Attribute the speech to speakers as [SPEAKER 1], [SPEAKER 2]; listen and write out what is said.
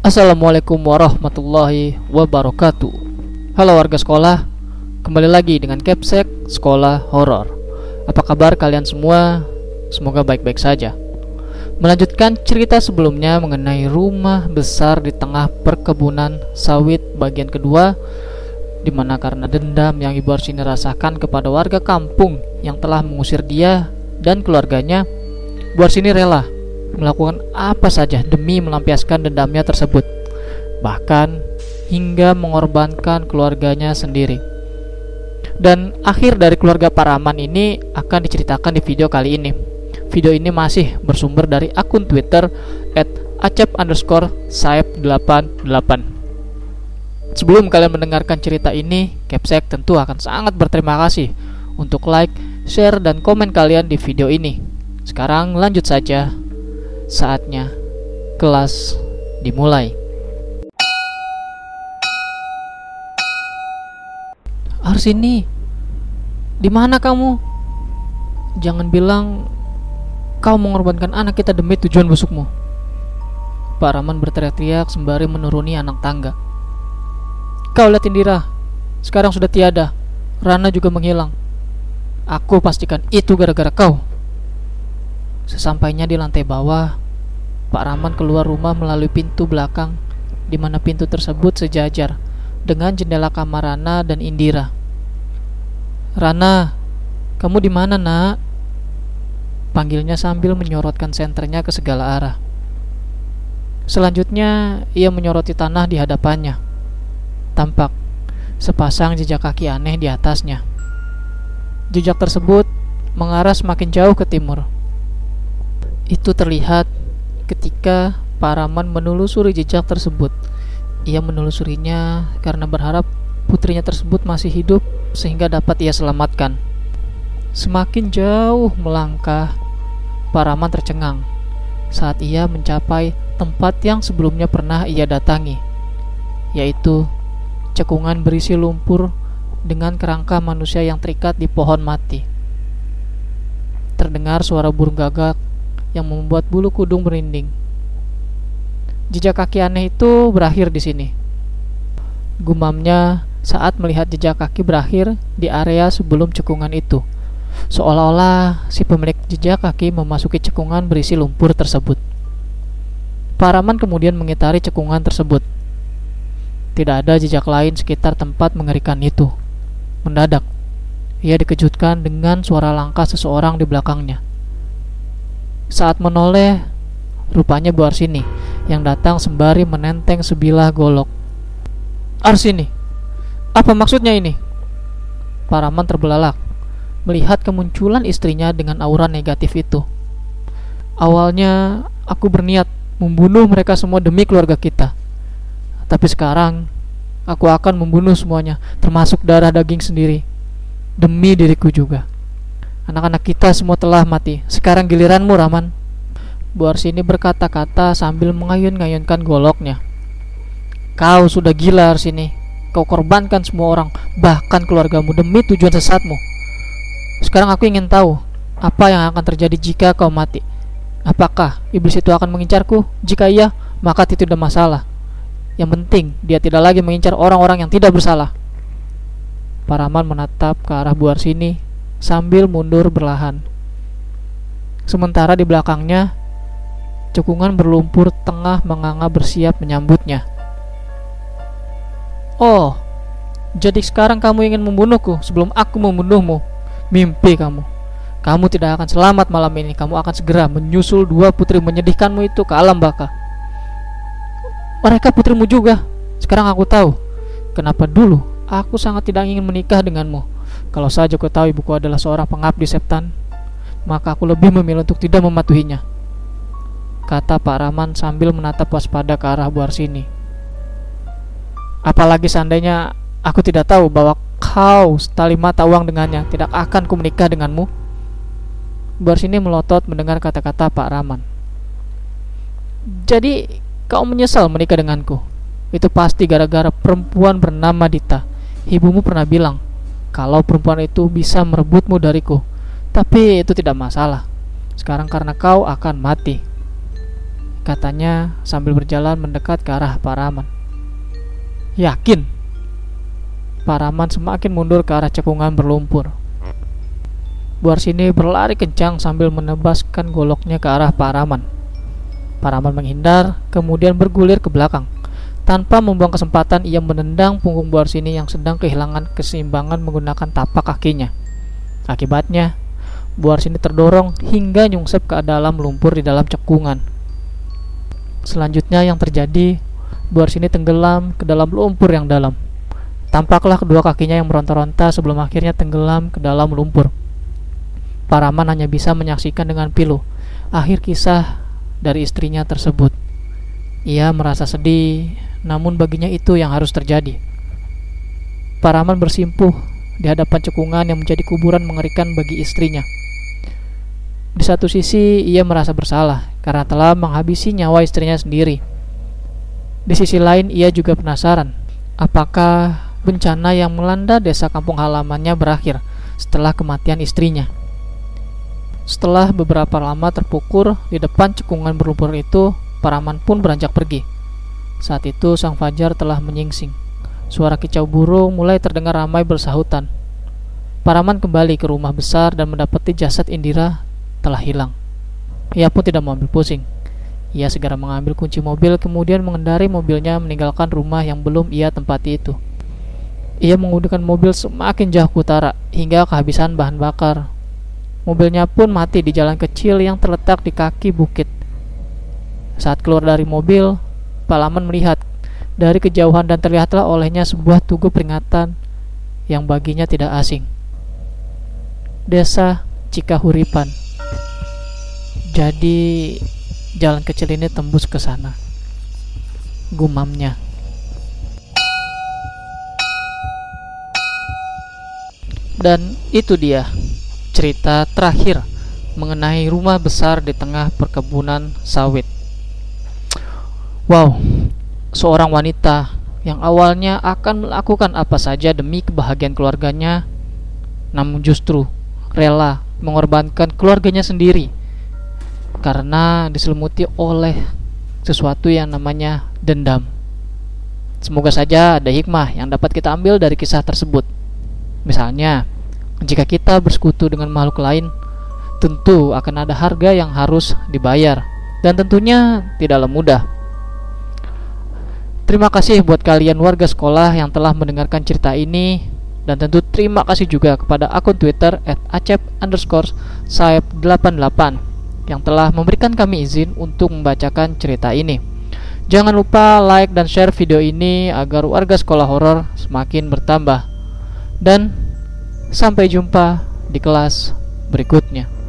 [SPEAKER 1] Assalamualaikum warahmatullahi wabarakatuh. Halo warga sekolah Kembali lagi dengan Capsek Sekolah Horor. Apa kabar kalian semua? Semoga baik-baik saja. Melanjutkan cerita sebelumnya mengenai rumah besar di tengah perkebunan sawit bagian kedua Di mana karena dendam yang Ibu Arsini rasakan kepada warga kampung yang telah mengusir dia dan keluarganya Bu Arsini rela melakukan apa saja demi melampiaskan dendamnya tersebut, bahkan hingga mengorbankan keluarganya sendiri. Dan akhir dari keluarga Paraman ini akan diceritakan di video kali ini. Video ini masih bersumber dari akun Twitter @acep underscore saep88. Sebelum kalian mendengarkan cerita ini, Capsek tentu akan sangat berterima kasih untuk like, share, dan komen kalian di video ini. Sekarang lanjut saja Saatnya kelas dimulai. Arsini, di mana kamu? Jangan bilang kau mengorbankan anak kita demi tujuan busukmu. Pak Rahman berteriak-teriak sembari menuruni anak tangga. Kau lihat Indira, sekarang sudah tiada. Rana juga menghilang. Aku pastikan itu gara-gara kau. Sesampainya di lantai bawah, Pak Rahman keluar rumah melalui pintu belakang, di mana pintu tersebut sejajar dengan jendela kamar Rana dan Indira. Rana, kamu di mana, Nak? Panggilnya sambil menyorotkan senternya ke segala arah. Selanjutnya, ia menyoroti tanah di hadapannya. Tampak sepasang jejak kaki aneh di atasnya. Jejak tersebut mengarah semakin jauh ke timur. Itu terlihat ketika Paraman menelusuri jejak tersebut. Ia menelusurinya karena berharap putrinya tersebut masih hidup sehingga dapat ia selamatkan. Semakin jauh melangkah, Paraman tercengang saat ia mencapai tempat yang sebelumnya pernah ia datangi, yaitu cekungan berisi lumpur dengan kerangka manusia yang terikat di pohon mati. Terdengar suara burung gagak yang membuat bulu kudung merinding. Jejak kaki aneh itu berakhir di sini. Gumamnya saat melihat jejak kaki berakhir di area sebelum cekungan itu. Seolah-olah si pemilik jejak kaki memasuki cekungan berisi lumpur tersebut. Paraman kemudian mengitari cekungan tersebut. Tidak ada jejak lain sekitar tempat mengerikan itu. Mendadak, ia dikejutkan dengan suara langkah seseorang di belakangnya. Saat menoleh, rupanya Bu Arsini yang datang sembari menenteng sebilah golok. Arsini, apa maksudnya ini? Paraman terbelalak melihat kemunculan istrinya dengan aura negatif itu. Awalnya aku berniat membunuh mereka semua demi keluarga kita. Tapi sekarang aku akan membunuh semuanya, termasuk darah daging sendiri, demi diriku juga. Anak-anak kita semua telah mati. Sekarang giliranmu, Raman. Bu Arsini berkata-kata sambil mengayun-ngayunkan goloknya. Kau sudah gila, Arsini. Kau korbankan semua orang, bahkan keluargamu demi tujuan sesatmu. Sekarang aku ingin tahu apa yang akan terjadi jika kau mati. Apakah iblis itu akan mengincarku? Jika iya, maka itu tidak masalah. Yang penting, dia tidak lagi mengincar orang-orang yang tidak bersalah. Paraman menatap ke arah Bu Arsini sambil mundur berlahan. Sementara di belakangnya, cekungan berlumpur tengah menganga bersiap menyambutnya. Oh, jadi sekarang kamu ingin membunuhku sebelum aku membunuhmu. Mimpi kamu. Kamu tidak akan selamat malam ini. Kamu akan segera menyusul dua putri menyedihkanmu itu ke alam baka. Mereka putrimu juga. Sekarang aku tahu kenapa dulu aku sangat tidak ingin menikah denganmu. Kalau saja kau tahu ibuku adalah seorang pengabdi setan, maka aku lebih memilih untuk tidak mematuhinya. Kata Pak Rahman sambil menatap waspada ke arah Bu Arsini. Apalagi seandainya aku tidak tahu bahwa kau setali mata uang dengannya tidak akan ku menikah denganmu. Bu Arsini melotot mendengar kata-kata Pak Rahman. Jadi kau menyesal menikah denganku? Itu pasti gara-gara perempuan bernama Dita. Ibumu pernah bilang kalau perempuan itu bisa merebutmu dariku. Tapi itu tidak masalah. Sekarang karena kau akan mati. katanya sambil berjalan mendekat ke arah Paraman. Yakin? Paraman semakin mundur ke arah cekungan berlumpur. Buar sini berlari kencang sambil menebaskan goloknya ke arah Paraman. Paraman menghindar, kemudian bergulir ke belakang. Tanpa membuang kesempatan, ia menendang punggung buar sini yang sedang kehilangan keseimbangan menggunakan tapak kakinya. Akibatnya, buar sini terdorong hingga nyungsep ke dalam lumpur di dalam cekungan. Selanjutnya yang terjadi, buar sini tenggelam ke dalam lumpur yang dalam. Tampaklah kedua kakinya yang meronta-ronta sebelum akhirnya tenggelam ke dalam lumpur. Paraman hanya bisa menyaksikan dengan pilu akhir kisah dari istrinya tersebut. Ia merasa sedih, namun baginya itu yang harus terjadi. Paraman bersimpuh di hadapan cekungan yang menjadi kuburan mengerikan bagi istrinya. Di satu sisi, ia merasa bersalah karena telah menghabisi nyawa istrinya sendiri. Di sisi lain, ia juga penasaran apakah bencana yang melanda desa kampung halamannya berakhir setelah kematian istrinya. Setelah beberapa lama terpukur di depan cekungan berlumpur itu, Paraman pun beranjak pergi. Saat itu sang fajar telah menyingsing. Suara kicau burung mulai terdengar ramai bersahutan. Paraman kembali ke rumah besar dan mendapati jasad Indira telah hilang. Ia pun tidak mau ambil pusing. Ia segera mengambil kunci mobil kemudian mengendari mobilnya meninggalkan rumah yang belum ia tempati itu. Ia menggunakan mobil semakin jauh ke utara hingga kehabisan bahan bakar. Mobilnya pun mati di jalan kecil yang terletak di kaki bukit. Saat keluar dari mobil, Palaman melihat dari kejauhan dan terlihatlah olehnya sebuah tugu peringatan yang baginya tidak asing. Desa Cikahuripan. Jadi jalan kecil ini tembus ke sana. Gumamnya. Dan itu dia cerita terakhir mengenai rumah besar di tengah perkebunan sawit. Wow, seorang wanita yang awalnya akan melakukan apa saja demi kebahagiaan keluarganya, namun justru rela mengorbankan keluarganya sendiri karena diselimuti oleh sesuatu yang namanya dendam. Semoga saja ada hikmah yang dapat kita ambil dari kisah tersebut. Misalnya, jika kita bersekutu dengan makhluk lain, tentu akan ada harga yang harus dibayar, dan tentunya tidaklah mudah. Terima kasih buat kalian warga sekolah yang telah mendengarkan cerita ini dan tentu terima kasih juga kepada akun Twitter @acep underscore 88 yang telah memberikan kami izin untuk membacakan cerita ini. Jangan lupa like dan share video ini agar warga sekolah horor semakin bertambah. Dan sampai jumpa di kelas berikutnya.